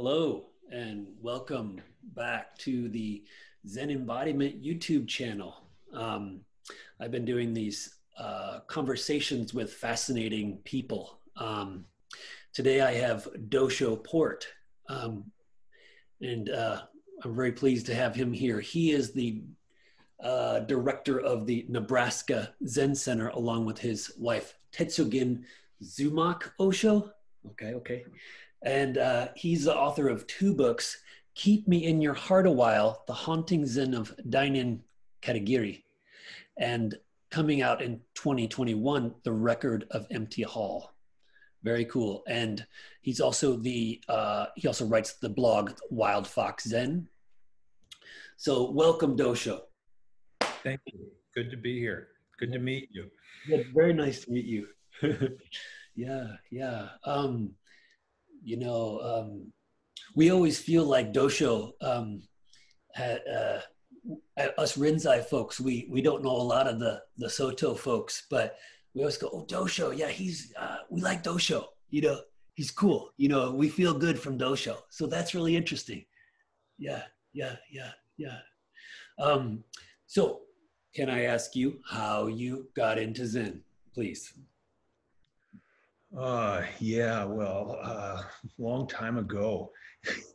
Hello, and welcome back to the Zen Embodiment YouTube channel. Um, I've been doing these uh, conversations with fascinating people. Um, today I have Dosho Port, um, and uh, I'm very pleased to have him here. He is the uh, director of the Nebraska Zen Center, along with his wife, Tetsugan Zummach Osho. Okay, okay. And uh, he's the author of two books Keep Me in Your Heart a While, The Haunting Zen of Dainin Katagiri, and coming out in 2021, The Record of Empty Hall. Very cool. And he's also the, uh, he also writes the blog Wild Fox Zen. So welcome, Dosho. Thank you. Good to be here. Good to meet you. Yeah, very nice to meet you. yeah, yeah. Um, you know, um, we always feel like Dosho, um, uh, us Rinzai folks, we, we don't know a lot of the, the Soto folks, but we always go, oh, Dosho, yeah, he's, uh, we like Dosho, you know, he's cool. You know, we feel good from Dosho. So that's really interesting. Yeah, yeah, yeah, yeah. Um, so can I ask you how you got into Zen, please? Uh, yeah, well, uh, long time ago.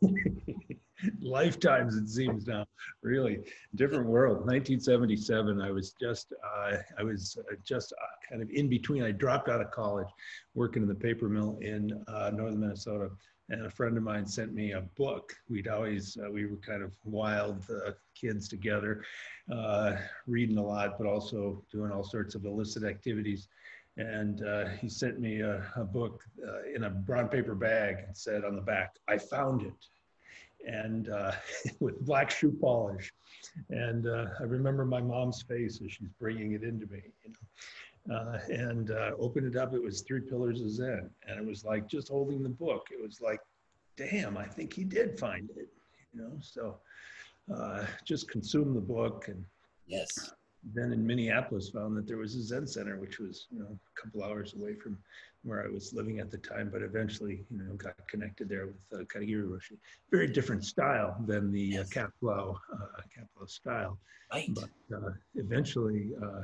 Lifetimes, it seems now, really different world. 1977, I was just, uh, I was uh, just uh, kind of in between. I dropped out of college, working in the paper mill in uh, northern Minnesota, and a friend of mine sent me a book. We'd always, uh, we were kind of wild uh, kids together, uh, reading a lot, but also doing all sorts of illicit activities and uh, he sent me a, a book uh, in a brown paper bag and said on the back, I found it, and uh, with black shoe polish. And uh, I remember my mom's face as she's bringing it into me, you know. Uh, and uh, opened it up, it was Three Pillars of Zen. And it was like just holding the book, it was like, damn, I think he did find it, you know. So just consume the book and yes then in Minneapolis found that there was a Zen center, which was you know a couple hours away from where I was living at the time, but eventually you know got connected there with uh, Katagiri Roshi. Very different style than the yes. uh, Kapleau uh, style, right. but uh, eventually. Uh,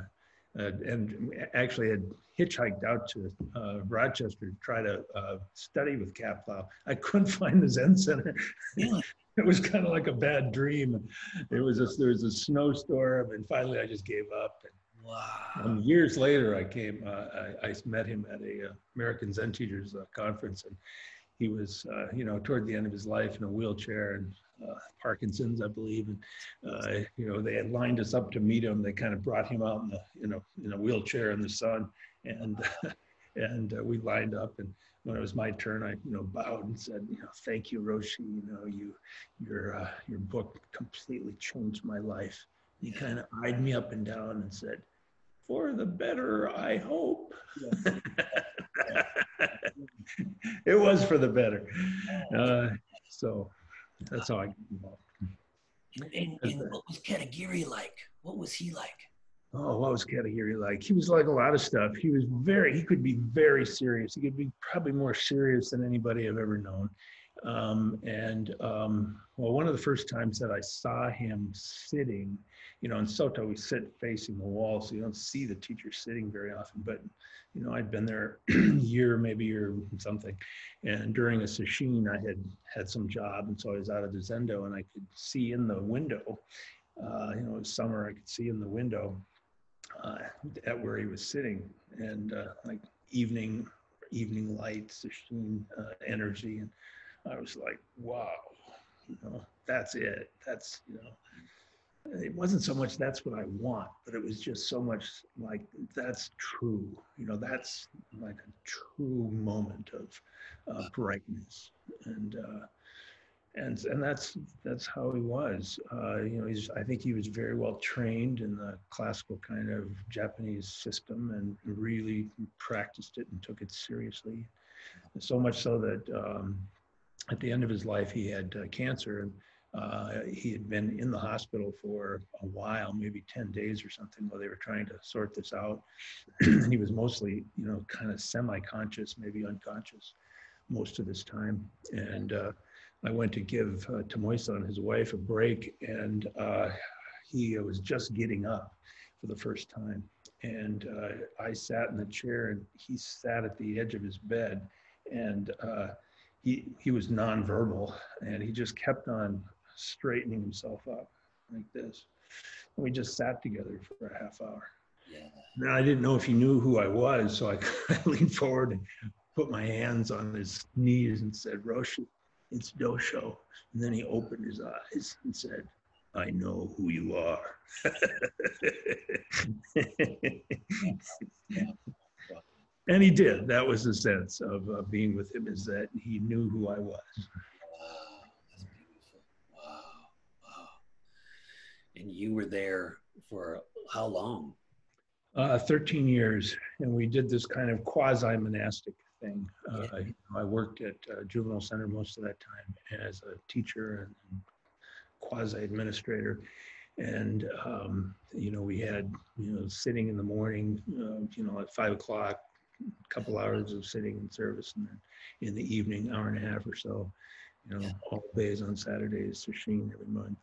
uh, and actually had hitchhiked out to uh, Rochester to try to uh, study with Kapleau. I couldn't find the Zen Center. Really? It was kind of like a bad dream. It was a, there was a snowstorm, and finally I just gave up. And, wow. And years later, I came. Uh, I, I, met him at a uh, American Zen Teachers uh, conference, and he was, uh, you know, toward the end of his life in a wheelchair and uh, Parkinson's, I believe. And uh, you know, they had lined us up to meet him. They kind of brought him out in the, you know, in a wheelchair in the sun, and and we lined up and when it was my turn, I you know bowed and said, you know, thank you, Roshi. You know, you your uh, your book completely changed my life. He kind of eyed me up and down and said, for the better, I hope. it was for the better. Uh, so that's how I got involved. And, and, and what was Katagiri like? What was he like? Oh, what was Katagiri like? He was like a lot of stuff. He was very, he could be very serious. He could be probably more serious than anybody I've ever known. Um, and um, well, one of the first times that I saw him sitting, you know, in Soto, we sit facing the wall, so you don't see the teacher sitting very often. But, you know, I'd been there a year, maybe or something. And during a sesshin, I had had some job. And so I was out of the Zendo and I could see in the window, uh, you know, it was summer, I could see in the window uh, at where he was sitting. And uh, like evening evening lights the sheen uh, energy. And i was like wow you know that's it. That's you know it wasn't so much that's what i want but it was just so much like that's true. You know that's like a true moment of uh, brightness. And uh, and and that's that's how he was. Uh, you know, he's I think he was very well trained in the classical kind of Japanese system and really practiced it and took it seriously. So much so that um, at the end of his life, he had uh, cancer and. Uh, he had been in the hospital for a while, maybe 10 days or something, while they were trying to sort this out. And he was mostly, you know, kind of semi conscious, maybe unconscious most of this time. And uh, I went to give uh, and his wife a break, and uh, he was just getting up for the first time. And uh, I sat in the chair, and he sat at the edge of his bed, and uh, he he was nonverbal, and he just kept on straightening himself up like this. And we just sat together for a half hour. Yeah. Now I didn't know if he knew who I was, so I, I leaned forward and put my hands on his knees and said, Roshi, it's Dosho. And then he opened his eyes and said, I know who you are. and he did. That was the sense of uh, being with him is that he knew who I was. Wow, that's beautiful. Wow, wow. And you were there for how long? Uh, 13 years. And we did this kind of quasi monastic thing. Uh, I, I, worked at uh, juvenile center most of that time as a teacher and quasi administrator. And, um, you know, we had, you know, sitting in the morning, uh, you know, at five o'clock, a couple hours of sitting in service. And then in the evening, hour and a half or so, you know, all days on Saturdays, sesshin every month.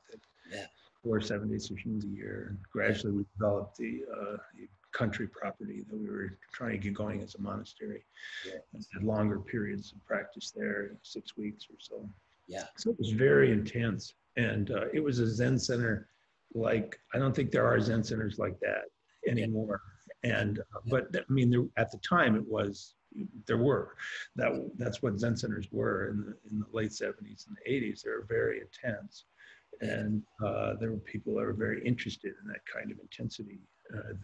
Yeah. Four seven days sesshin a year. And gradually we developed the, uh, the country property that we were trying to get going as a monastery. Yeah. And had longer periods of practice there, six weeks or so. Yeah. So it was very intense. And uh, it was a Zen center like, I don't think there are Zen centers like that anymore. Yeah. And, uh, but I mean, there, at the time it was, there were, that that's what Zen centers were in the, in the late 70s and the 80s. They were very intense. And uh, there were people that were very interested in that kind of intensity. Uh,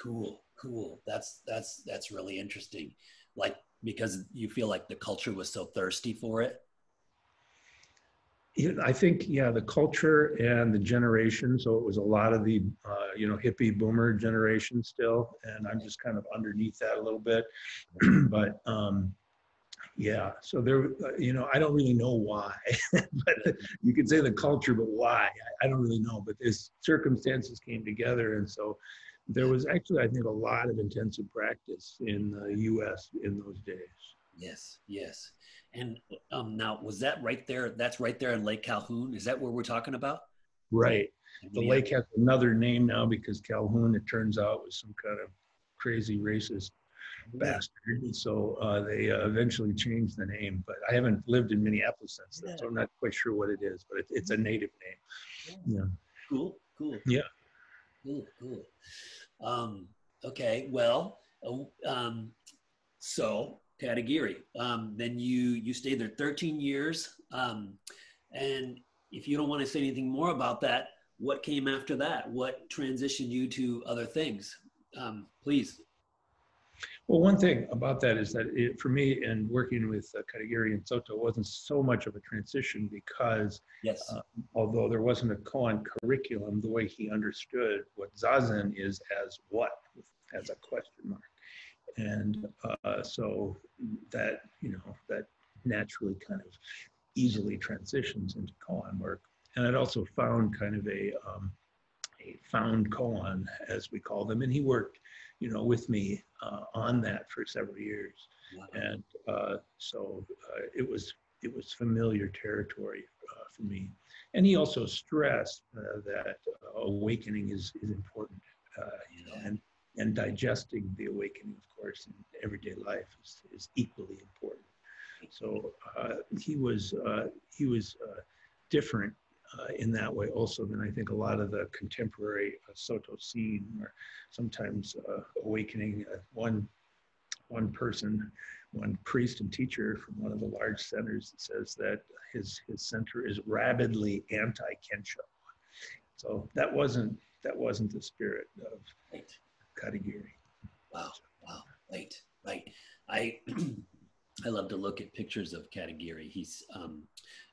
cool cool that's that's that's really interesting like because you feel like the culture was so thirsty for it I think, yeah, the culture and the generation. So it was a lot of the, uh, you know, hippie boomer generation still, and I'm just kind of underneath that a little bit. but um, yeah, so there, uh, you know, I don't really know why, but you could say the culture, but why? I, don't really know. But these circumstances came together, and so there was actually, I think, a lot of intensive practice in the U.S. in those days. Yes, yes. And um, now, was that right there? That's right there in Lake Calhoun. Is that where we're talking about? Right. The yeah. lake has another name now because Calhoun, it turns out, was some kind of crazy racist bastard. So uh, they uh, eventually changed the name. But I haven't lived in Minneapolis since then, so I'm not quite sure what it is. But it, it's a native name. Yeah. Cool. Cool. Yeah. Cool. Cool. Um, okay, well, oh, um, so Katagiri, um, then you you stayed there 13 years, um, and if you don't want to say anything more about that, what came after that? What transitioned you to other things? Um, please. Well, one thing about that is that it, for me, and working with uh, Katagiri and Soto wasn't so much of a transition because, yes, uh, although there wasn't a koan curriculum, the way he understood what zazen is as what, as a question mark, and uh, so that you know that naturally kind of easily transitions into koan work, and I'd also found kind of a um, a found koan, as we call them, and he worked you know, with me uh, on that for several years. Wow. And uh, so uh, it was it was familiar territory uh, for me. And he also stressed uh, that awakening is is important, you know, and and digesting the awakening, of course, in everyday life is, is equally important. So he was he was different uh, in that way also than I think a lot of the contemporary uh, Soto scene, where sometimes uh, awakening uh, one one person, one priest and teacher from one of the large centers that says that his his center is rabidly anti-kensho. So that wasn't that wasn't the spirit of right. Katagiri. Wow, wow, right, right. I I love to look at pictures of Katagiri. He's um,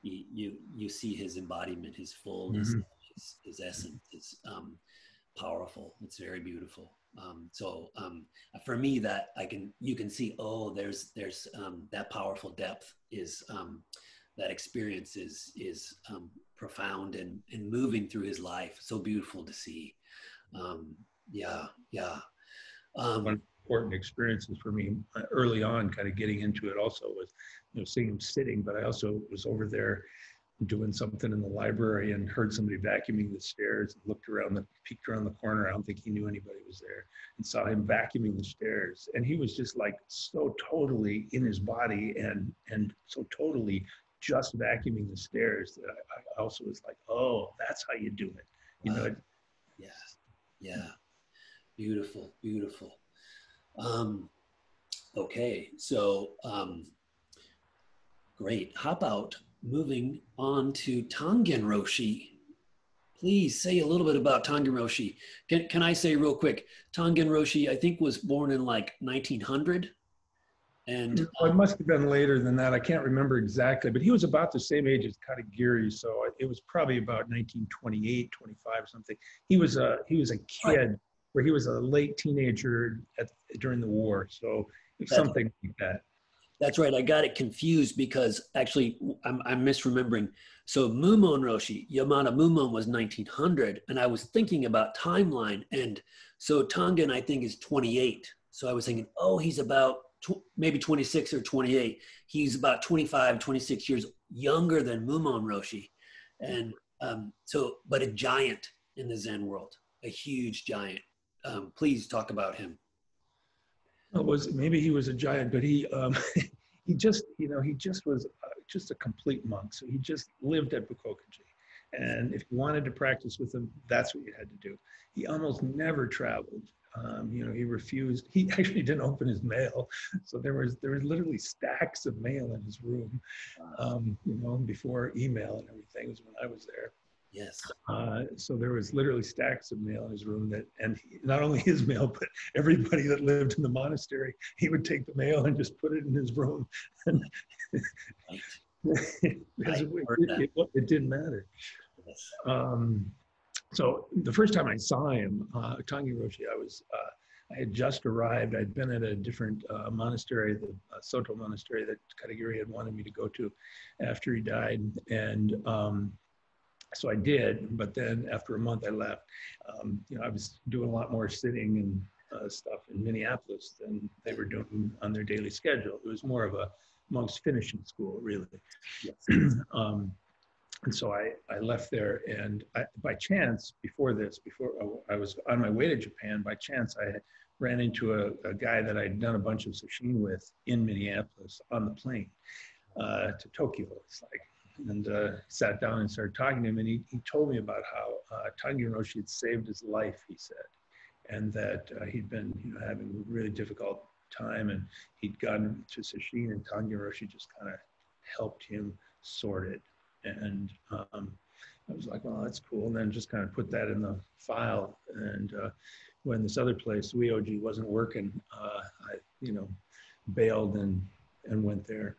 he, you you see his embodiment, his fullness, mm-hmm. his, his, essence is um, powerful. It's very beautiful. Um, so um, for me, that I can you can see. Oh, there's there's um, that powerful depth is um, that experience is is um, profound and and moving through his life. So beautiful to see. yeah, yeah. One, important experiences for me uh, early on, kind of getting into it. Also, was you know seeing him sitting, but I also was over there doing something in the library and heard somebody vacuuming the stairs and looked around the peeked around the corner. I don't think he knew anybody was there and saw him vacuuming the stairs. And he was just like so totally in his body and and so totally just vacuuming the stairs that I, I also was like, oh, that's how you do it. You wow. know? Yeah. Yeah. Beautiful. Beautiful. Um, okay. So um, great. How about moving on to Tangen Roshi. Please say a little bit about Tangen Roshi. Can, can I say real quick, Tangen Roshi, I think was born in like 1900. And well, it must have been later than that. I can't remember exactly, but he was about the same age as Katagiri, so it was probably about 1928, 25, or something. He was a he was a kid where he was a late teenager at, during the war, so something like that. That's right. I got it confused because actually I'm, I'm misremembering. So Mumon Roshi, Yamada Mumon was 1900, and I was thinking about timeline. And so Tangen, I think, is 28. So I was thinking, oh, he's about tw- maybe 26 or 28. He's about 25, 26 years younger than Mumon Roshi. And um, so, but a giant in the Zen world, a huge giant. Um, please talk about him was maybe he was a giant, but he um, he just you know he just was uh, just a complete monk. So he just lived at Bukkokuji, and if you wanted to practice with him, that's what you had to do. He almost never traveled. Um, you know, he refused. He actually didn't open his mail, so there was there was literally stacks of mail in his room. Um, you know, before email and everything was when I was there. Yes. Uh, so there was literally stacks of mail in his room that, and he, not only his mail, but everybody that lived in the monastery, he would take the mail and just put it in his room. it, it, it, it, didn't matter. Yes. Um, so the first time I saw him, uh, Tangen Roshi, I was, uh, I had just arrived. I'd been at a different uh, monastery, the uh, Soto monastery that Katagiri had wanted me to go to after he died. And um, so I did, but then after a month I left. Um, you know, I was doing a lot more sitting and uh, stuff in Minneapolis than they were doing on their daily schedule. It was more of a monk's finishing school, really. Yes. um, and so I, I left there, and I, by chance, before this, before I was on my way to Japan, by chance I ran into a, a guy that I'd done a bunch of sesshin with in Minneapolis on the plane uh, to Tokyo. It's like and uh, sat down and started talking to him. And he, he told me about how uh, Roshi had saved his life, he said, and that uh, he'd been you know, having a really difficult time and he'd gotten to Sesshin and Tangen Roshi just kind of helped him sort it. And um, I was like, well, that's cool. And then just kind of put that in the file. And uh, when this other place, Zuioji, wasn't working, uh, I, you know, bailed and, and went there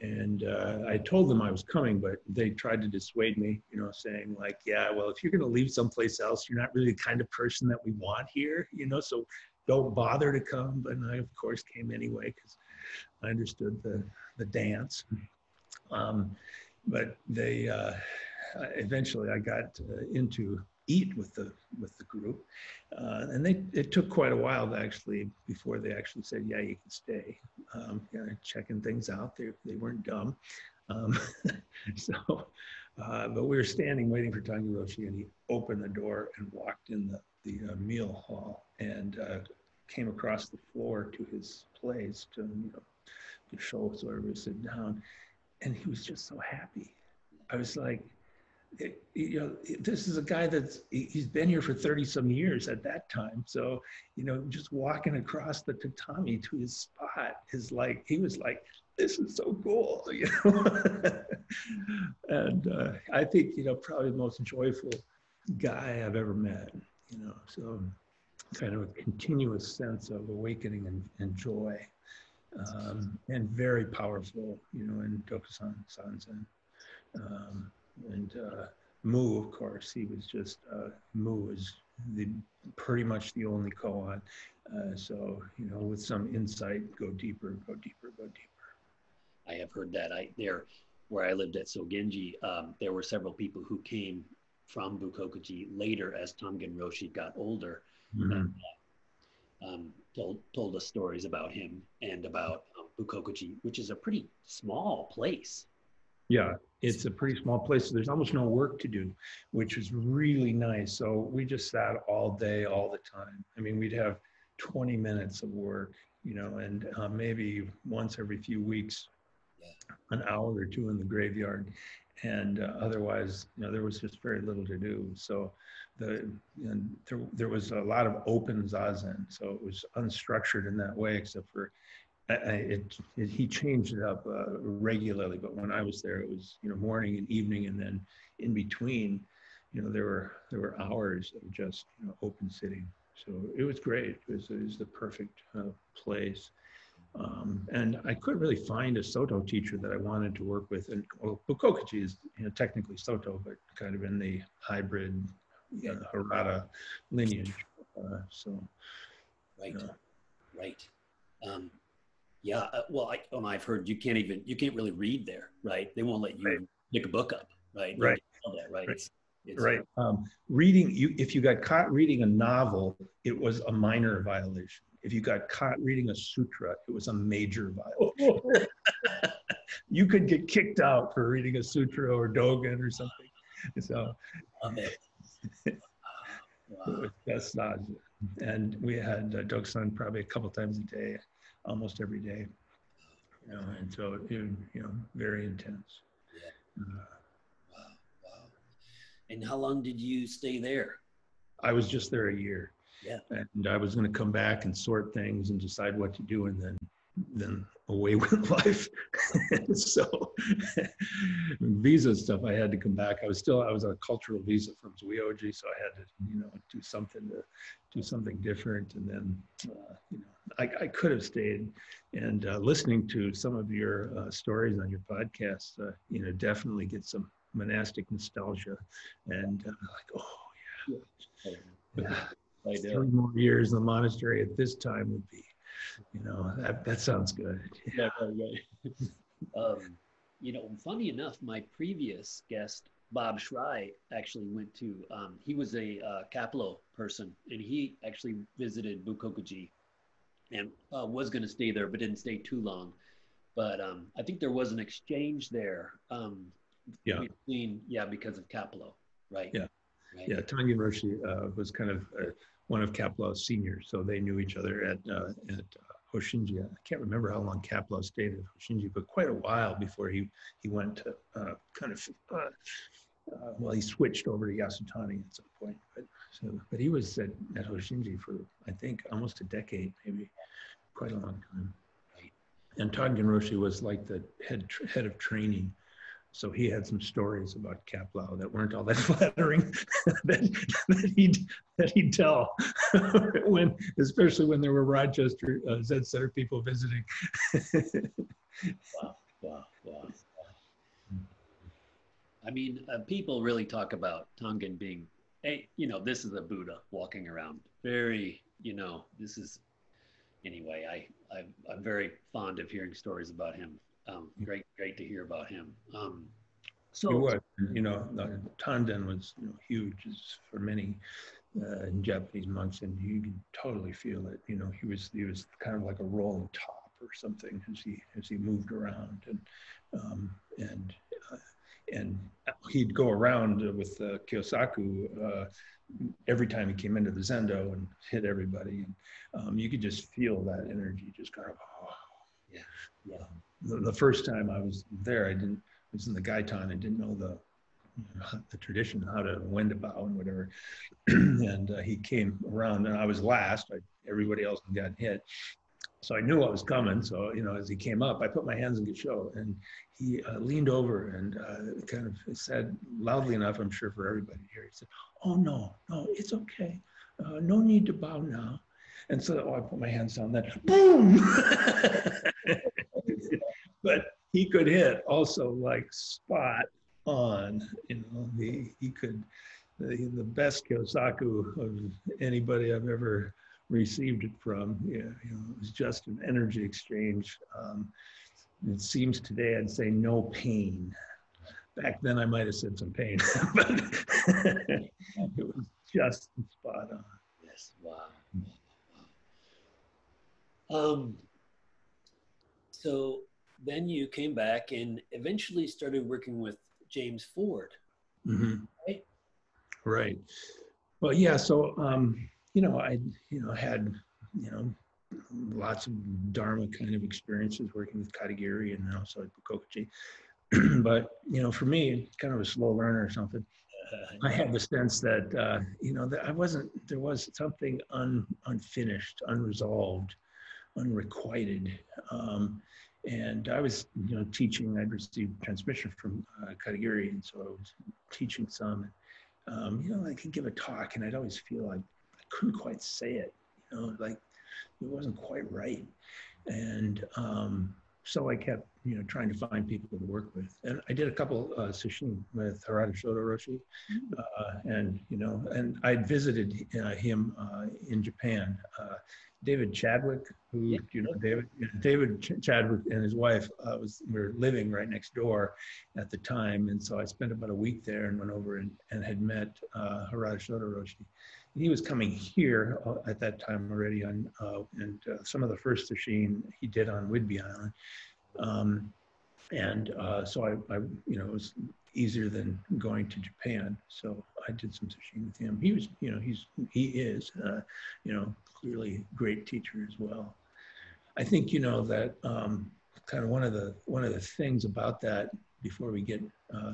and uh, I told them I was coming, but they tried to dissuade me, you know, saying like, yeah, well, if you're going to leave someplace else, you're not really the kind of person that we want here, you know, so don't bother to come. But I, of course, came anyway because I understood the, the dance. Um, but they, uh, eventually I got uh, into eat with the with the group, uh, and they it took quite a while actually before they actually said, yeah, you can stay. Um, yeah, checking things out. They they weren't dumb. Um, so, uh, but we were standing waiting for Tangen Roshi, and he opened the door and walked in the the uh, meal hall and uh, came across the floor to his place to you know to show us where we sit down, and he was just so happy. I was like, you know, this is a guy that's he's been here for 30 some years at that time. So, you know, just walking across the tatami to his spot is like he was like, this is so cool, you know. and uh, I think you know probably the most joyful guy I've ever met. You know, so kind of a continuous sense of awakening and, and joy, um, and very powerful. You know, in Dokusan Sanzen. Um, and uh, Mu, of course, he was just uh, Mu was the pretty much the only koan. Uh, so you know, with some insight, go deeper, go deeper, go deeper. I have heard that. I there where I lived at Sogenji, um, there were several people who came from Bukkokuji later as Tangen Roshi got older. Mm-hmm. And, uh, um, told told us stories about him and about um, Bukkokuji, which is a pretty small place. Yeah, it's a pretty small place. So there's almost no work to do, which is really nice. So we just sat all day, all the time. I mean, we'd have 20 minutes of work, you know, and uh, maybe once every few weeks, yeah. an hour or two in the graveyard. And uh, otherwise, you know, there was just very little to do. So the and there, there was a lot of open zazen. So it was unstructured in that way, except for I, it, it, he changed it up uh, regularly, but when I was there, it was you know morning and evening, and then in between, you know there were there were hours of just you know open sitting. So it was great. It was, it was the perfect uh, place. Um, and I couldn't really find a Soto teacher that I wanted to work with. And well, Bukkokuji is you know, technically Soto, but kind of in the hybrid uh, Harada lineage. Uh, so, right, right. Um, yeah. Uh, well, I, oh, I've heard you can't even you can't really read there, right? They won't let you right. pick a book up, right? Right. That, right. right. It's, it's, right. Um, reading you if you got caught reading a novel, it was a minor violation. If you got caught reading a sutra, it was a major violation. you could get kicked out for reading a sutra or dogen or something. So, wow. that's not. And we had uh, Dokusan probably a couple times a day, almost every day. You know, and so it, you know, very intense. Yeah. Uh, and how long did you stay there? I was just there a year. Yeah. And I was going to come back and sort things and decide what to do, and then then away with life. so visa stuff, I had to come back. I was still I was on a cultural visa from Zuioji, so I had to you know do something to do something different. And then uh, you know I, I could have stayed. And uh, listening to some of your uh, stories on your podcast, uh, you know, definitely get some monastic nostalgia, and uh, like, oh yeah, yeah. three more years in the monastery at this time would be, you know, that that sounds good. Yeah, yeah um, you know, funny enough, my previous guest Bob Schrei actually went to. Um, he was a uh, person, and he actually visited Bukkokuji, and uh, was going to stay there, but didn't stay too long. But um, I think there was an exchange there. Um, yeah. Between, yeah, because of Kapleau, right? Yeah. Right. Yeah. Tangen Roshi uh, was kind of uh, one of Kapleau's seniors, so they knew each other at uh, at uh, Hoshinji. I can't remember how long Kapleau stayed at Hoshinji, but quite a while before he he went to uh, kind of uh, uh, well, he switched over to Yasutani at some point, but so but he was at, at Hoshinji for I think almost a decade, maybe quite a long time. And Tangen Roshi was like the head head of training so he had some stories about Kapleau that weren't all that flattering that, that he'd that he'd tell when, especially when there were Rochester uh, Center people visiting. wow, wow, wow. I mean, uh, people really talk about Tangen being, hey, you know, this is a Buddha walking around. Very, you know, this is. Anyway, I, I I'm very fond of hearing stories about him um, great, great to hear about him. Um, so he was, you know, Tangen was you know, huge for many uh, Japanese monks, and you can totally feel it. You know, he was he was kind of like a rolling top or something as he as he moved around, and um, and uh, and he'd go around with uh, Kyosaku uh, every time he came into the Zendo and hit everybody, and um, you could just feel that energy, just kind of, oh, yeah, yeah the, the first time I was there, I didn't, I was in the Gaitan, I didn't know the, the tradition, how to, when to bow and whatever. and uh, he came around and I was last, I, everybody else gotten hit. So I knew what was coming. So, you know, as he came up, I put my hands in Gassho and he uh, leaned over and uh, kind of said loudly enough, I'm sure for everybody here, he said, oh no, no, it's okay. Uh, no need to bow now. And so oh, I put my hands down then, boom! but he could hit also like spot on. You know, he he could the, the best Kyosaku of anybody I've ever received it from. Yeah, you know, it was just an energy exchange. Um, it seems today I'd say no pain. Back then I might have said some pain, but it was just spot on. Yes, wow. Um, so then you came back and eventually started working with James Ford. Mhm. Right. Right. Well, yeah. So, um, you know, I, you know, had, you know, lots of Dharma kind of experiences working with Katagiri and also at Bukkokuji. but, you know, for me, kind of a slow learner or something. I had the sense that, uh, you know, that I wasn't, there was something un, unfinished, unresolved, unrequited. Um, and I was, you know, teaching, I'd received transmission from uh, Katagiri, and so I was teaching some. Um, you know, I could give a talk, and I'd always feel like I couldn't quite say it, you know, like it wasn't quite right. And um, so I kept, you know, trying to find people to work with. And I did a couple uh, sesshin with Harada Shodo Roshi, uh, and you know, and I'd visited uh, him uh, in Japan. Uh, David Chadwick, who Yeah. you know, David David Ch- Chadwick and his wife uh, was were living right next door at the time, and so I spent about a week there and went over and, and had met uh, Harada Shodo Roshi. He was coming here at that time already on, uh, and uh, some of the first sesshin he did on Whidbey Island. Um, and uh, so I, I, you know, it was easier than going to Japan. So I did some sesshin with him. He was, you know, he's, he is, uh, you know, clearly great teacher as well. I think, you know, that um, kind of one of the, one of the things about that before we get uh,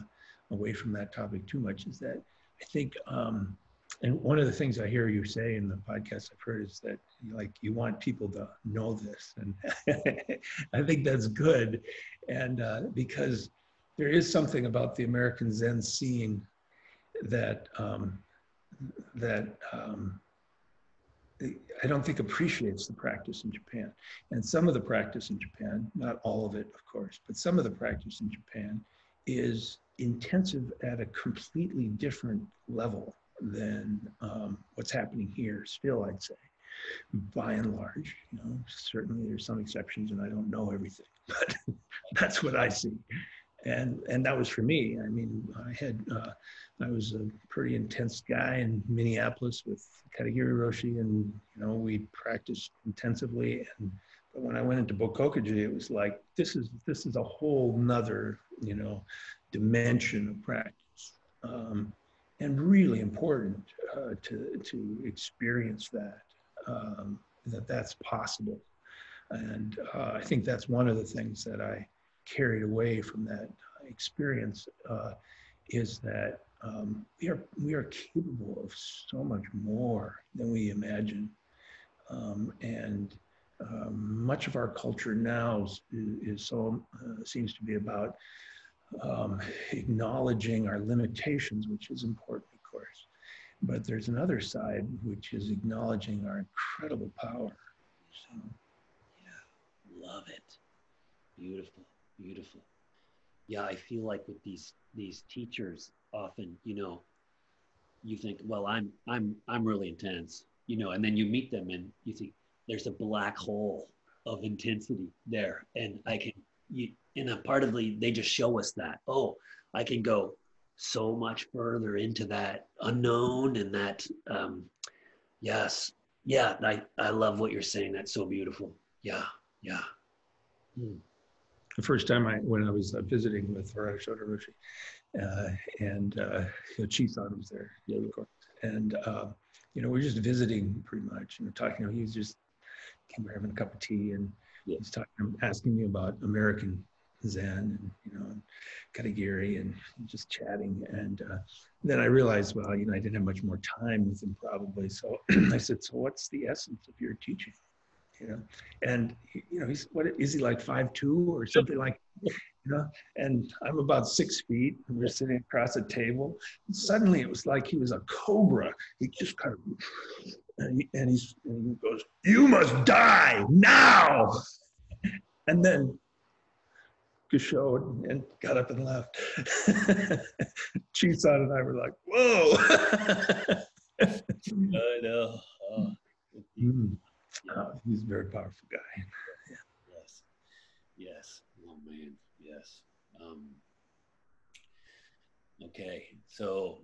away from that topic too much is that I think, um, and one of the things I hear you say in the podcast I've heard is that like you want people to know this, and I think that's good, and uh, because there is something about the American Zen seeing that um, that um, I don't think appreciates the practice in Japan, and some of the practice in Japan, not all of it, of course, but some of the practice in Japan is intensive at a completely different level than um, what's happening here still i'd say. By and large you know certainly there's some exceptions and i don't know everything but that's what i see. And and that was for me. I mean i had uh, i was a pretty intense guy in minneapolis with katagiri roshi and you know we practiced intensively. And but when i went into bukkokuji it was like this is this is a whole nother you know dimension of practice. Um, and really important uh, to to experience that um, that that's possible. And uh, i think that's one of the things that i carried away from that experience uh, is that um, we are we are capable of so much more than we imagine. Um, and um, much of our culture now is, is so uh, seems to be about um, acknowledging our limitations, which is important, of course. But there's another side, which is acknowledging our incredible power. So, Yeah, love it. Beautiful, beautiful. Yeah, I feel like with these these teachers, often, you know, you think, well, I'm I'm I'm really intense, you know, and then you meet them and you think there's a black hole of intensity there, and I can you in a part of the they just show us that. Oh, I can go so much further into that unknown and that um yes yeah i i love what you're saying that's so beautiful yeah yeah Hmm. the first time I, when I was uh, visiting with Harada Roshi, uh, and uh, Chi-san was there, yeah. And, uh, you know, we're just visiting pretty much, you know, talking, you know, he was just came having a cup of tea and Yeah. he's talking, asking me about American Zen and, you know, Katagiri and just chatting. And uh, then I realized, well, you know, I didn't have much more time with him probably. So I said, so what's the essence of your teaching? You know, and he- you know, he's what is he like five two or something like, you know? And I'm about six feet, and we're sitting across a table. And suddenly, it was like he was a cobra. He just kind of, and, he, and he's and he goes, "You must die now!" And then showed and got up and left. Chisan and I were like, "Whoa!" i know oh, Mm. Uh, he's a very powerful guy. yes yes oh man yes um okay so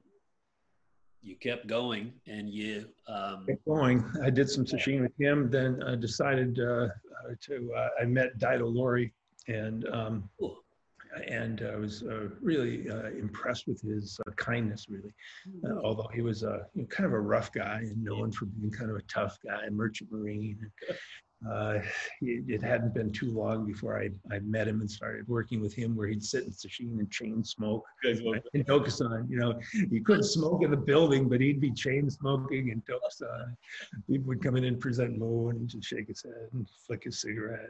you kept going and you um, kept going. I did some sesshin with him, then I decided uh, to, uh, I met Daido Loori and um, cool and I was uh, really uh, impressed with his uh, kindness, really. Uh, mm. although he was a you know, kind of a rough guy and known for being kind of a tough guy, merchant marine. Uh, it, it, hadn't been too long before I, I met him and started working with him, where he'd sit in sesshin and chain smoke in Dokusan. You know, he couldn't smoke in the building, but he'd be chain smoking in Dokusan. People would come in and present Mu and just shake his head and flick his cigarette.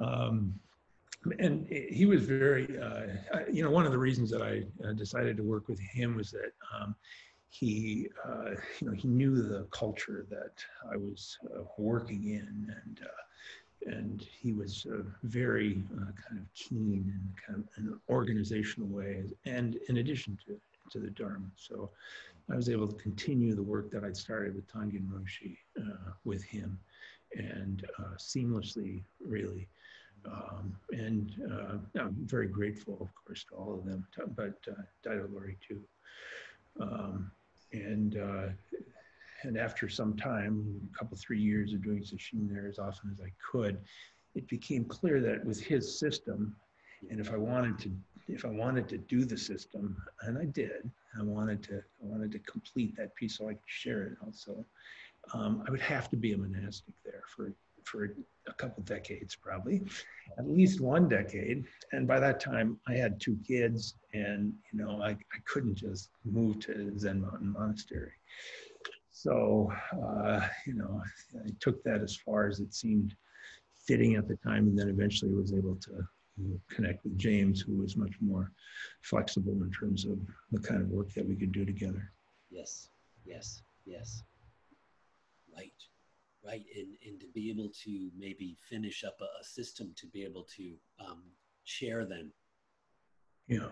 um, and he was very, uh, you know, one of the reasons that I uh, decided to work with him was that um, he, uh, you know, he knew the culture that I was uh, working in, and uh, and he was uh, very kind of keen in kind of an organizational way, and in addition to to the Dharma. So I was able to continue the work that I'd started with Tangen Roshi with him, and seamlessly, really. Um, and uh, I'm very grateful, of course, to all of them, but uh, Daido Loori too. Um, and uh, and after some time, a couple three years of doing sesshin there as often as I could, it became clear that with his system, and if I wanted to if I wanted to do the system, and I did, I wanted to I wanted to complete that piece so I could share it also. Um, I would have to be a monastic there for for a couple decades, probably, at least one decade. And by that time, I had two kids, and you know, I, I couldn't just move to Zen Mountain Monastery. So, uh, you know, I took that as far as it seemed fitting at the time, and then eventually was able to connect with James, who was much more flexible in terms of the kind of work that we could do together. Yes, yes, yes. Right right? And, and to be able to maybe finish up a, a system to be able to um, share them. Yeah.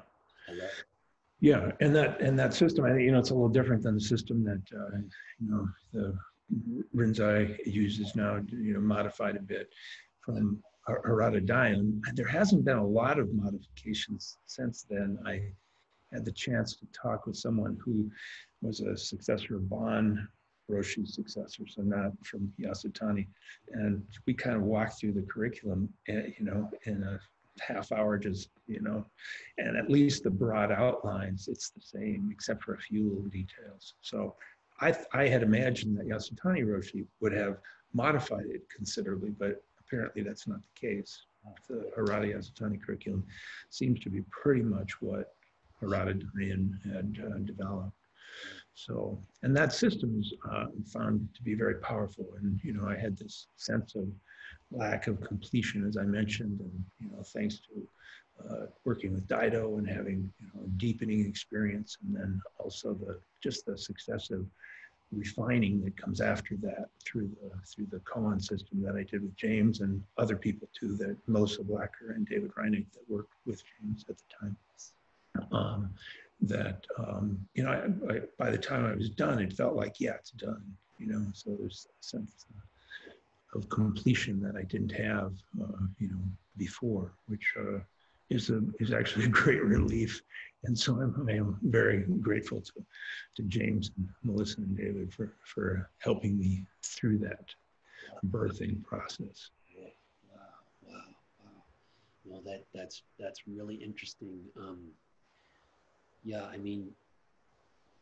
Yeah, and that and that system, I think you know, it's a little different than the system that uh, you know the Rinzai uses now. You know, modified a bit from Harada Daiun. There hasn't been a lot of modifications since then. I had the chance to talk with someone who was a successor of Bon Roshi's successors and not from Yasutani. And we kind of walked through the curriculum, eh, you know, in a half hour, just, you know, and at least the broad outlines, it's the same, except for a few little details. So I, I had imagined that Yasutani Roshi would have modified it considerably, but apparently that's not the case. The Harada Yasutani curriculum seems to be pretty much what Harada Daiun had uh, developed. So, and that system is uh, found to be very powerful. And, you know, I had this sense of lack of completion, as I mentioned, and, you know, thanks to uh, working with Daido and having, you know, deepening experience, and then also the just the successive refining that comes after that through the through the koan system that I did with James and other people too, that Melissa Blacker and David Rynick that worked with James at the time. Um, that um, you know I, I, by the time I was done, it felt like yeah, it's done. You know, so there's a sense of completion that I didn't have, uh, you know, before, which uh, is a is actually a great relief. And so I'm, I am very grateful to to James and Melissa and David for for helping me through that birthing process. Wow, wow, wow. Well, that that's that's really interesting. Um, yeah, I mean,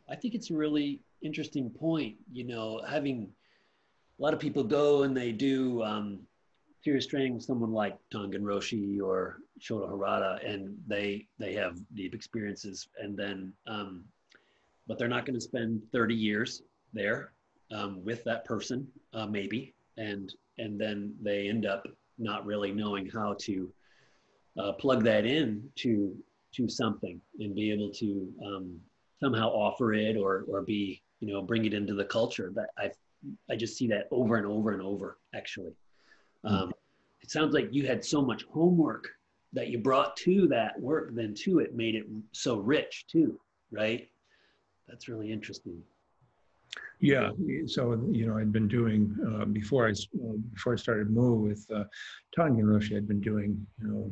I think it's a really interesting point. You know, having a lot of people go and they do um, serious training with someone like Tangen Roshi or Shodo Harada, and they they have deep experiences, and then um, but they're not going to spend 30 years there um, with that person, uh, maybe, and and then they end up not really knowing how to uh, plug that in to to something and be able to um, somehow offer it or or be you know bring it into the culture that i i just see that over and over and over actually um, mm-hmm. it sounds like you had so much homework that you brought to that work then too it made it so rich too right that's really interesting yeah, so you know, I'd been doing uh, before I uh, before I started move with uh, Tangen Roshi. I'd been doing you know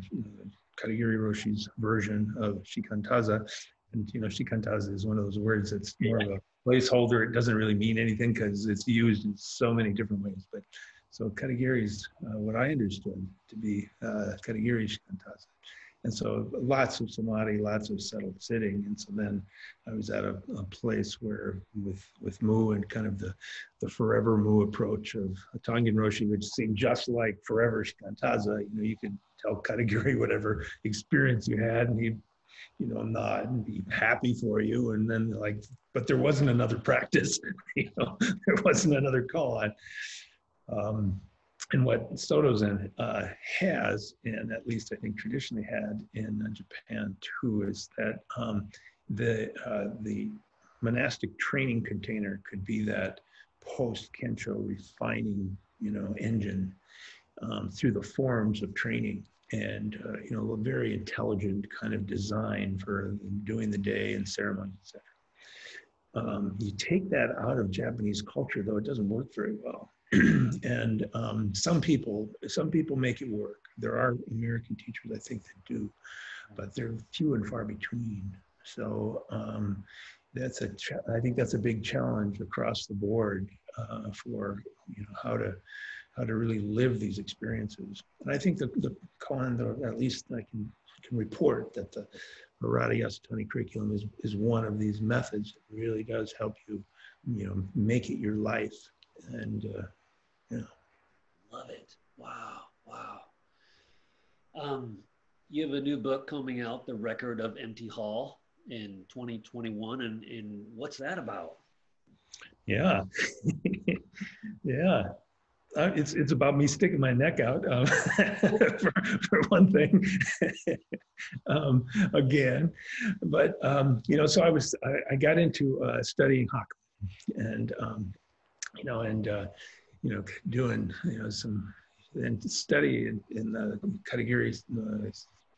Katagiri Roshi's version of Shikantaza. And you know, shikantaza is one of those words that's more of a placeholder. It doesn't really mean anything because it's used in so many different ways. But so katagiri is uh, what I understood to be uh, katagiri shikantaza. And so lots of samadhi, lots of settled sitting. And so then I was at a, a, place where with with Mu and kind of the, the forever Mu approach of Tangen Roshi, which seemed just like forever Shikantaza, you know, you could tell Katagiri whatever experience you had and he'd, you know, nod and be happy for you. And then like, but there wasn't another practice, you know, there wasn't another koan. Um, and what Soto Zen uh, has, and at least I think traditionally had in uh, Japan too, is that um, the uh, the monastic training container could be that post Kensho refining, you know, engine um, through the forms of training and uh, you know a very intelligent kind of design for doing the day and ceremony, etc. Um, you take that out of Japanese culture, though it doesn't work very well. and um, some people, some people make it work. There are American teachers, I think, that do, but they're few and far between. So um, that's a, I think that's a big challenge across the board uh, for you know how to how to really live these experiences. And I think the the Koan, at least I can can report that the Harada Yasutani curriculum is is one of these methods that really does help you, you know, make it your life and. Uh, yeah. Love it. Wow. Wow. Um, you have a new book coming out, The Record of Empty Hall, in 2021. And, and what's that about? Yeah. yeah. Uh, it's it's about me sticking my neck out um, for, for one thing. Um, again but um, you know so i was i, I got into uh, studying Hakuin and um, you know and uh, you know, doing, you know, some and study in, in the Katagiri's uh,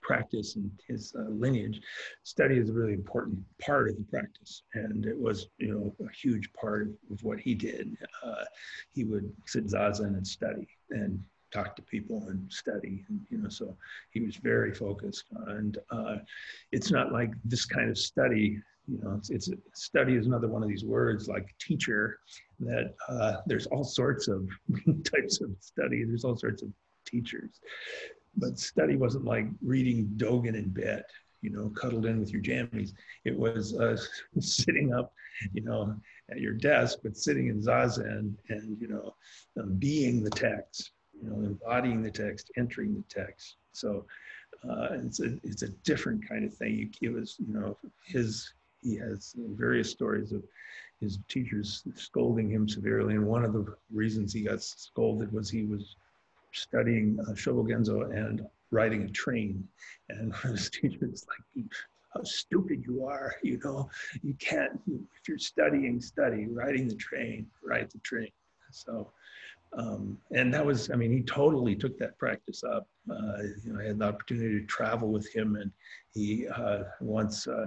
practice and his uh, lineage, study is a really important part of the practice. And it was, you know, a huge part of what he did. Uh, he would sit zazen and study and talk to people and study. And, you know, so he was very focused. And uh, it's not like this kind of study you know, it's, it's study is another one of these words like teacher that uh, there's all sorts of types of study. There's all sorts of teachers, but study wasn't like reading Dogen in bed, you know, cuddled in with your jammies. It was uh, sitting up, you know, at your desk, but sitting in zazen and, you know, um, being the text, you know, embodying the text, entering the text. So uh, it's a it's a different kind of thing. It was, you know, his he has various stories of his teachers scolding him severely. And one of the reasons he got scolded was he was studying uh, Shobogenzo and riding a train. And his teachers like, how stupid you are, you know, you can't, if you're studying, study, riding the train, ride the train. So, um, and that was, I mean, he totally took that practice up. Uh, you know, I had the opportunity to travel with him and he uh, once, uh,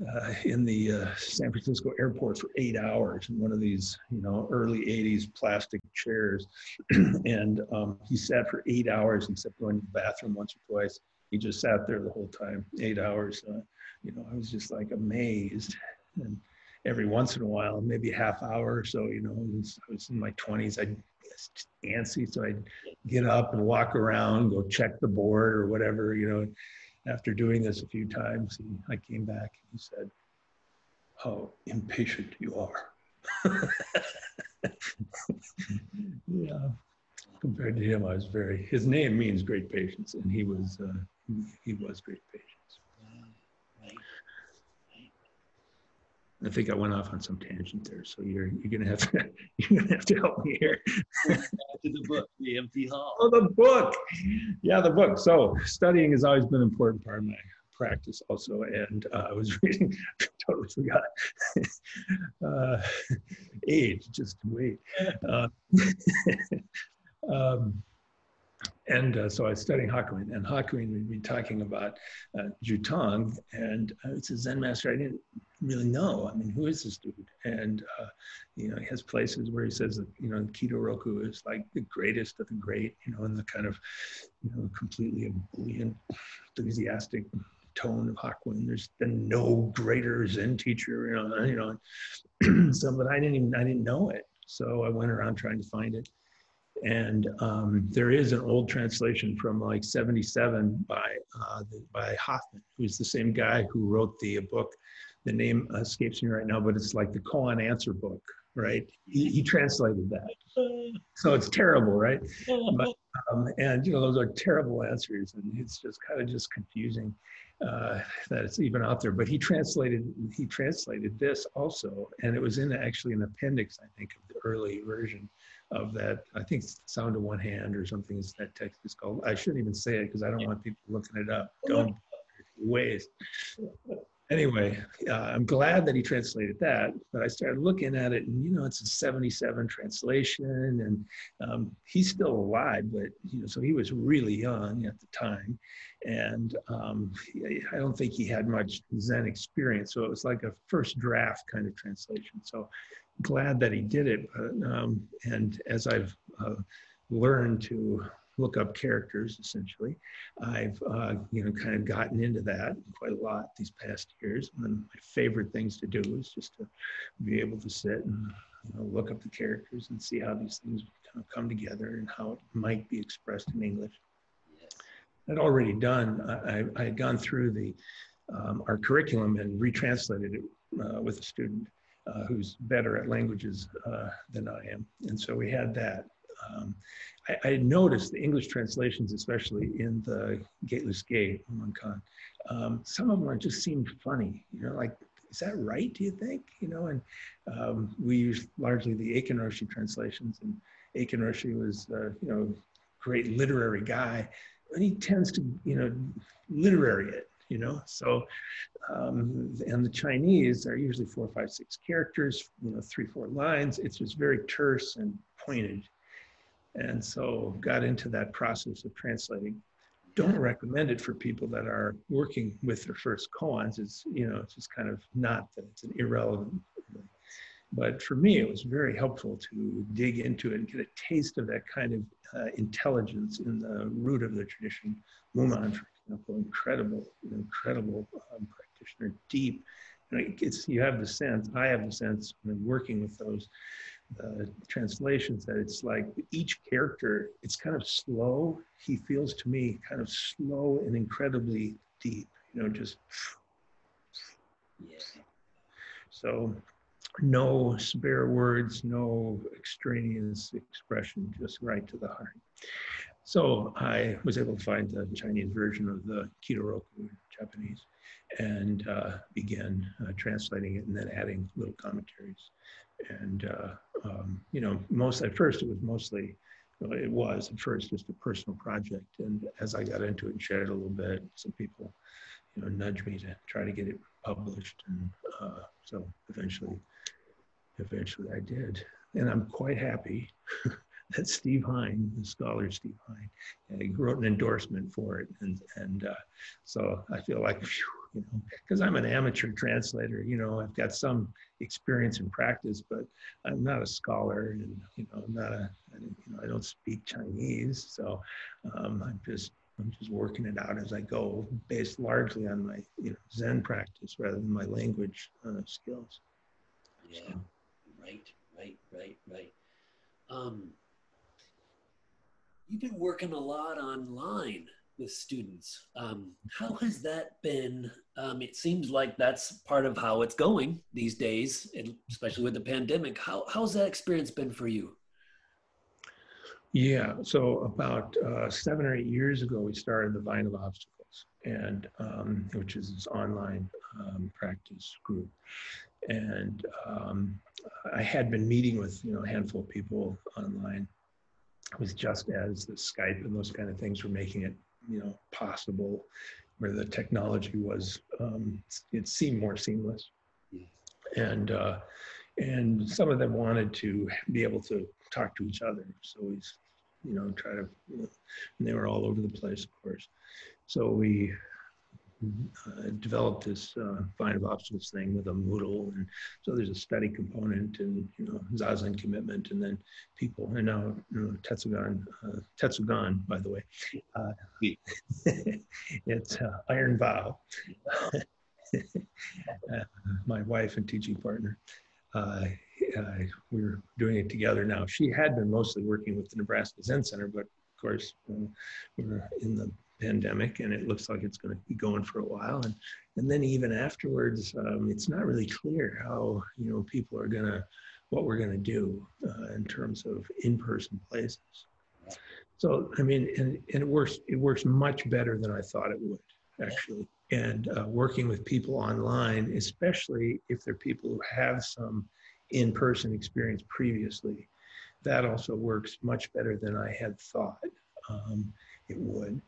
uh, in the uh, San Francisco airport for eight hours in one of these, you know, early 80s plastic chairs. and um, he sat for eight hours except going to the bathroom once or twice. He just sat there the whole time, eight hours. Uh, you know, I was just like amazed. And every once in a while, maybe a half hour or so, you know, I was, in my 20s, I'd antsy. So I'd get up and walk around, go check the board or whatever, you know, after doing this a few times, and I came back and he said, How impatient you are. yeah. Compared to him, I was very, his name means great patience, and he was, uh, he was great patience. I think I went off on some tangent there, so you're you're gonna have to you're gonna have to help me here. to the book, The Empty Hall. Oh, the book. Yeah, the book. So studying has always been an important part of my practice, also. And uh, I was reading, totally forgot. uh, age, just wait. Uh, um, and uh, so I was studying Hakuin, and Hakuin would be talking about uh, Xutang, and uh, it's a Zen master I didn't really know. I mean, who is this dude? And uh, you know, he has places where he says that you know Kido Roku is like the greatest of the great, you know, and the kind of you know completely ebullient, enthusiastic tone of Hakuin. There's been no greater Zen teacher, you know, you know. so, but I didn't even I didn't know it. So I went around trying to find it. And um, there is an old translation from like 77 by, uh, the, by Hoffmann, who's the same guy who wrote the book. The name escapes me right now, but it's like the koan answer book, right? He, he translated that. So it's terrible, right? But, um, and, you know, those are terrible answers. And it's just kind of just confusing uh, that it's even out there. But he translated he translated this also, and it was in actually an appendix, I think, of the early version of that. I think it's Sound of One Hand or something is that text is called. I shouldn't even say it because I don't want people looking it up. Don't waste. Anyway, uh, I'm glad that he translated that, but I started looking at it, and you know, it's a 77 translation, and um, he's still alive, but you know, so he was really young at the time, and um, I don't think he had much Zen experience, so it was like a first draft kind of translation. So glad that he did it. But, um, and as I've uh, learned to look up characters, essentially, I've uh, you know kind of gotten into that quite a lot these past years. And my favorite things to do is just to be able to sit and you know, look up the characters and see how these things kind of come together and how it might be expressed in English. I'd already done. I, I had gone through the um, our curriculum and retranslated it uh, with a student uh, who's better at languages uh, than I am. And so we had that. Um, I, I, noticed the English translations, especially in the Gateless Gate, koan, um, some of them just seemed funny, you know, like, is that right, do you think? You know, and um, we use largely the Aitken Roshi translations, and Aitken Roshi was, uh, you know, great literary guy, and he tends to, you know, literary it, you know. So, um, and the Chinese are usually four, five, six characters, you know, three, four lines. It's just very terse and pointed. And so got into that process of translating. Don't recommend it for people that are working with their first koans. It's, you know, it's just kind of not that it's an irrelevant. But for me, it was very helpful to dig into it and get a taste of that kind of uh, intelligence in the root of the tradition. Mumon, for example, incredible, incredible um, practitioner, deep. And it's, you have the sense, I have the sense when working with those uh, translations that it's like each character, it's kind of slow. He feels to me kind of slow and incredibly deep, you know, just. Yeah. So no spare words, no extraneous expression, just right to the heart. So I was able to find the Chinese version of the Kido Roku Japanese and uh, began uh, translating it and then adding little commentaries. And, uh, um, you know, most at first it was mostly, it was at first just a personal project. And as I got into it and shared it a little bit, some people, you know, nudged me to try to get it published. And uh, so eventually, eventually I did. And I'm quite happy that Steve Heine, the scholar Steve Heine, wrote an endorsement for it, and and uh, so I feel like, whew, you know, because I'm an amateur translator, you know, I've got some experience and practice, but I'm not a scholar, and you know, I'm not a, you know, I don't speak Chinese, so um, I'm just I'm just working it out as I go, based largely on my you know Zen practice rather than my language uh, skills. Yeah, so. right, right, right, right. Um, You've been working a lot online with students. Um, how has that been? Um, it seems like that's part of how it's going these days, especially with the pandemic. How, how's that experience been for you? Yeah, so about uh, seven or eight years ago, we started the Vine of Obstacles, and um, which is this online um, practice group. And um, I had been meeting with you know a handful of people online it was just as the Skype and those kind of things were making it, you know, possible, where the technology was, um, it seemed more seamless, and uh, and some of them wanted to be able to talk to each other, so we, you know, try to, you know, and they were all over the place, of course. So we uh, developed this uh, Vine of Obstacles thing with a Moodle, and so there's a study component and you know Zazen commitment, and then people and now you know, Tetsugan, uh, Tetsugan, by the way, uh, it's uh, Iron Vow. Uh, my wife and teaching partner. Uh, we are doing it together now. She had been mostly working with the Nebraska Zen Center, but of course, we're in the pandemic and it looks like it's going to be going for a while. And and then even afterwards um, it's not really clear how you know people are going to what we're going to do uh, in terms of in-person places. So i mean and, and it works it works much better than i thought it would actually. And uh, working with people online especially if they're people who have some in-person experience previously that also works much better than i had thought um, it would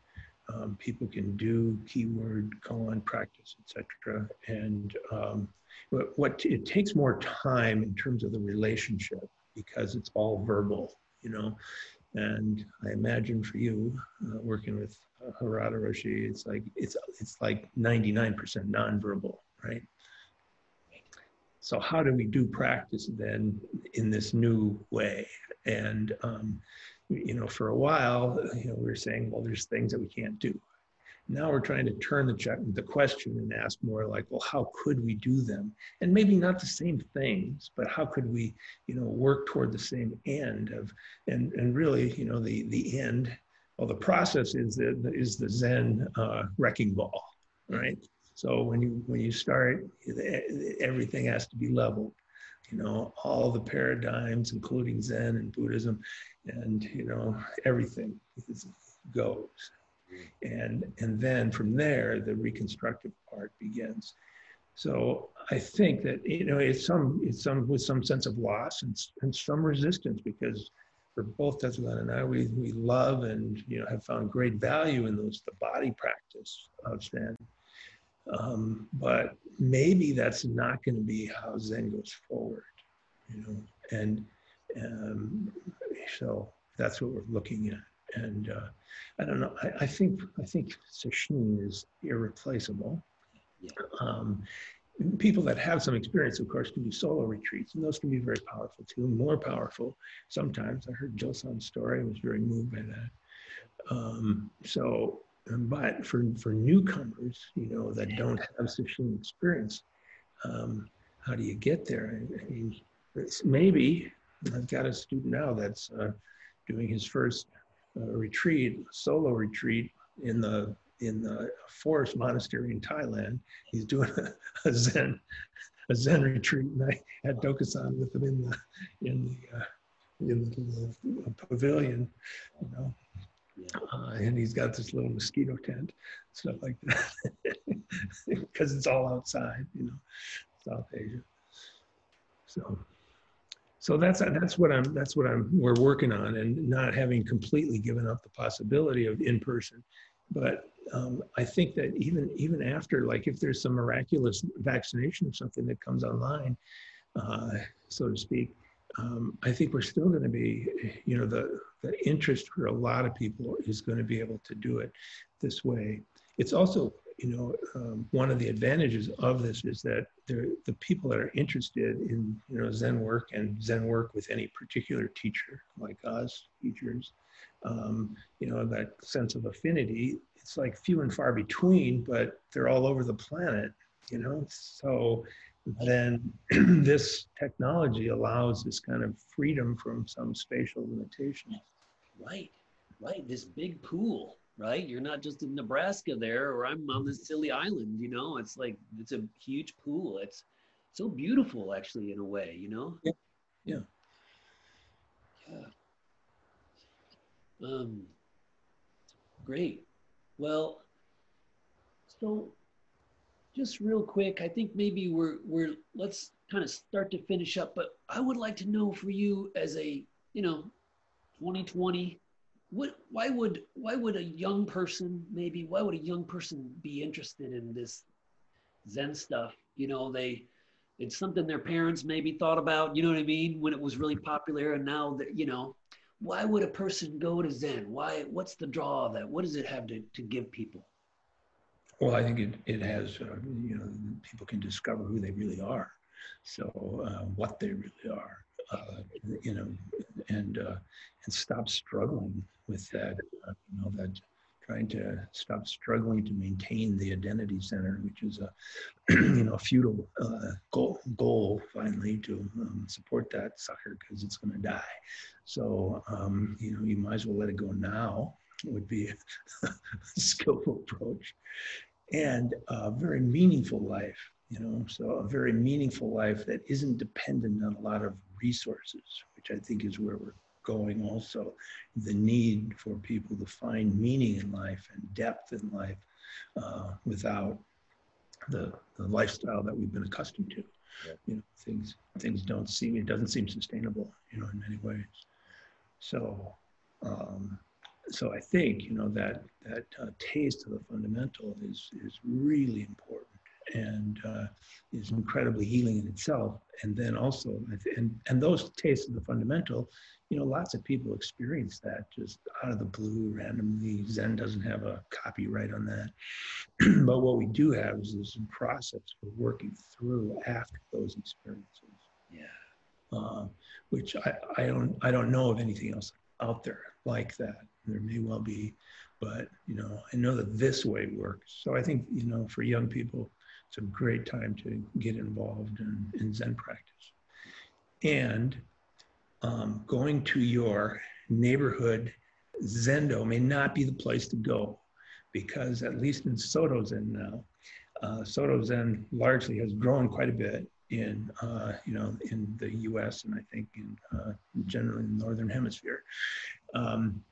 um, people can do keyword colon practice, etc. And um, what, what it takes more time in terms of the relationship because it's all verbal, you know. And I imagine for you, uh, working with uh, Harada Roshi, it's like it's it's like 99% nonverbal, right? So how do we do practice then in this new way? And um, you know, for a while, you know, we were saying, well, there's things that we can't do. Now we're trying to turn the, check, the question and ask more like, well, how could we do them? And maybe not the same things, but how could we, you know, work toward the same end of, and, and really, you know, the, the end, well, the process is the, is the Zen uh, wrecking ball, right? So when you, when you start, everything has to be leveled you know, all the paradigms, including Zen and Buddhism, and you know, everything goes. And and then from there, the reconstructive part begins. So I think that you know it's some it's some with some sense of loss and, and some resistance because for both Tetsugan and I, we we love and you know have found great value in those the body practice of Zen. Um, but maybe that's not going to be how Zen goes forward, you know. And um, so that's what we're looking at. And uh, I don't know. I, I, think I think sesshin is irreplaceable. Yeah. Um, people that have some experience, of course, can do solo retreats, and those can be very powerful too. More powerful sometimes. I heard Joseon's story; I was very moved by that. Um, so but for, for newcomers, you know, that don't have sesshin experience, um, how do you get there? I, mean, maybe I've got a student now that's uh, doing his first uh, retreat, solo retreat in the in the forest monastery in Thailand. He's doing a, a Zen a Zen retreat, and I had Dokusan with him in the in the uh, in the little pavilion, you know, uh, and he's got this little mosquito tent, stuff like that, because it's all outside, you know, South Asia. So, so that's that's what I'm that's what I'm we're working on, and not having completely given up the possibility of in person, but um, I think that even even after, like, if there's some miraculous vaccination or something that comes online, uh, so to speak, um, I think we're still going to be, you know, the, the interest for a lot of people is going to be able to do it this way. It's also, you know, um, one of the advantages of this is that the people that are interested in, you know, Zen work and Zen work with any particular teacher, like us teachers, um, you know, that sense of affinity, it's like few and far between, but they're all over the planet, you know, so then this technology allows this kind of freedom from some spatial limitations. Right, right. This big pool, right? You're not just in Nebraska there, or I'm on this silly island, you know? It's like, it's a huge pool. It's so beautiful, actually, in a way, you know? Yeah. Yeah. Yeah. Um, great. Well, so just real quick, I think maybe we're we're let's kind of start to finish up, but I would like to know for you as a, you know, 2020, what why would why would a young person maybe why would a young person be interested in this Zen stuff? You know, they it's something their parents maybe thought about, you know what I mean, when it was really popular and now that, you know, why would a person go to Zen? Why what's the draw of that? What does it have to, to give people? Well, I think it, it has, uh, you know, people can discover who they really are. So uh, what they really are, uh, you know, and uh, and stop struggling with that, uh, you know, that trying to stop struggling to maintain the identity center, which is a, you know, a futile uh, goal, goal finally to um, support that sucker because it's going to die. So, um, you know, you might as well let it go now would be a skillful approach and a very meaningful life you know so a very meaningful life that isn't dependent on a lot of resources which i think is where we're going also. The need for people to find meaning in life and depth in life uh, without the, the lifestyle that we've been accustomed to. Yeah. you know things things don't seem it doesn't seem sustainable you know in many ways. So um, so I think you know that that uh, taste of the fundamental is is really important and uh, is incredibly healing in itself. And then also, and and those tastes of the fundamental, you know, lots of people experience that just out of the blue, randomly. Zen doesn't have a copyright on that, but what we do have is this process we're working through after those experiences. Yeah. Uh, which I, I don't I don't know of anything else out there like that. There may well be, but you know, I know that this way works. So I think you know, for young people, it's a great time to get involved in, in Zen practice. And um, going to your neighborhood Zendo may not be the place to go because at least in Soto Zen now, uh, Soto Zen largely has grown quite a bit in uh, you know in the U.S. and I think in uh, generally in the northern hemisphere. Um,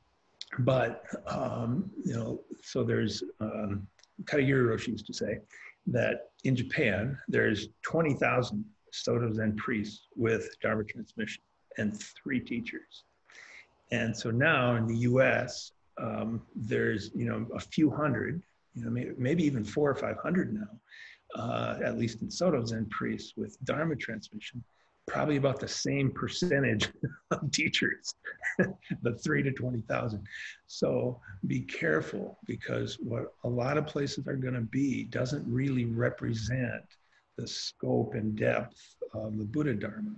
but um, you know, so there's um, Roshi used to say that in Japan there's 20,000 Soto Zen priests with Dharma transmission and three teachers. And so now in the U.S. Um, there's you know a few hundred, you know maybe, maybe even four or five hundred now, uh, at least in Soto Zen priests with Dharma transmission probably about the same percentage of teachers, the three to 20,000. So be careful because what a lot of places are going to be doesn't really represent the scope and depth of the Buddha Dharma.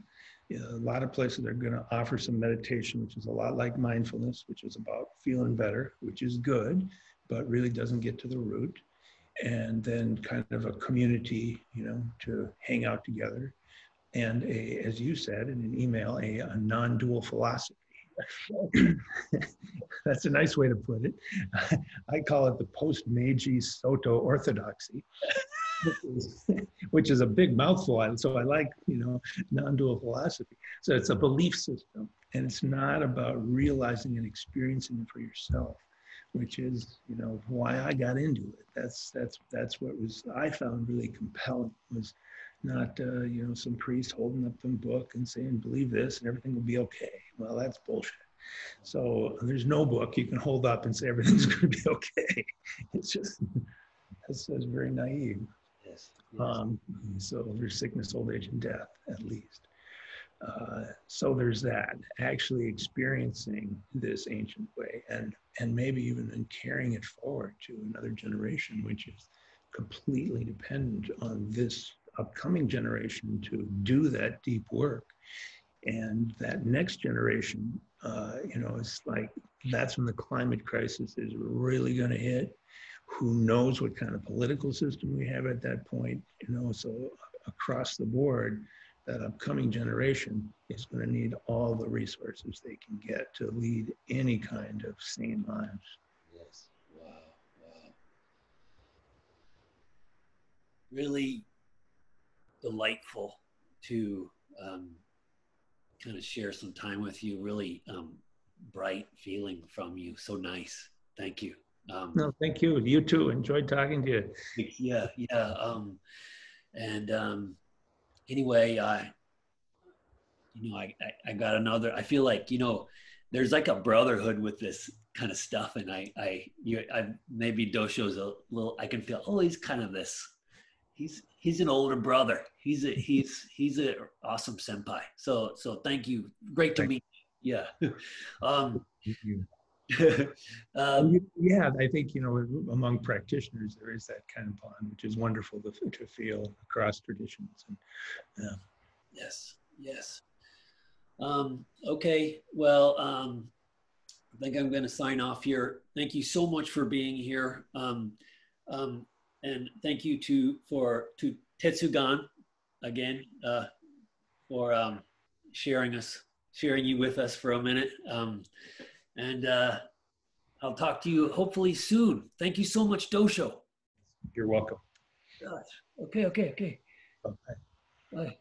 A lot of places are going to offer some meditation, which is a lot like mindfulness, which is about feeling better, which is good, but really doesn't get to the root. And then kind of a community, you know, to hang out together and a, as you said in an email, a, a non-dual philosophy. That's a nice way to put it. I call it the post-Meiji Soto orthodoxy, which is a big mouthful. So I like, you know, non-dual philosophy. So it's a belief system, and it's not about realizing and experiencing it for yourself, which is, you know, why I got into it. That's that's that's what was I found really compelling was not uh, you know some priest holding up some book and saying believe this and everything will be okay. Well that's bullshit. So there's no book you can hold up and say everything's going to be okay. It's just that's, that's very naive. Yes, yes. Um, so there's sickness old age and death at least uh, so there's that actually experiencing this ancient way and and maybe even in carrying it forward to another generation which is completely dependent on this upcoming generation to do that deep work. And that next generation, uh, you know, it's like that's when the climate crisis is really going to hit. Who knows what kind of political system we have at that point? You know, so across the board, that upcoming generation is going to need all the resources they can get to lead any kind of sane lives. Yes. Wow. Wow. Really delightful to um, kind of share some time with you. Really um, bright feeling from you. So nice. Thank you. Um, no, thank you. You too. Enjoyed talking to you. Yeah, yeah. Um, and um, anyway, I, you know, I, I, I got another. I feel like you know, there's like a brotherhood with this kind of stuff, and I, I, you, I maybe Dosho's a little. I can feel. Oh, he's kind of this he's he's an older brother. He's a he's he's an awesome senpai. So so thank you. Great to thank meet you. Yeah. Um, um, yeah, I think you know among practitioners there is that kind of bond, which is wonderful to, to feel across traditions. And, yeah. Yes, yes. Um, okay, well, um, I think I'm going to sign off here. Thank you so much for being here, um, um, and thank you to for to Tetsugan again uh, for um, sharing us sharing you with us for a minute. And uh, I'll talk to you hopefully soon. Thank you so much, Dosho. You're welcome. Gosh. Okay, okay, okay. Bye.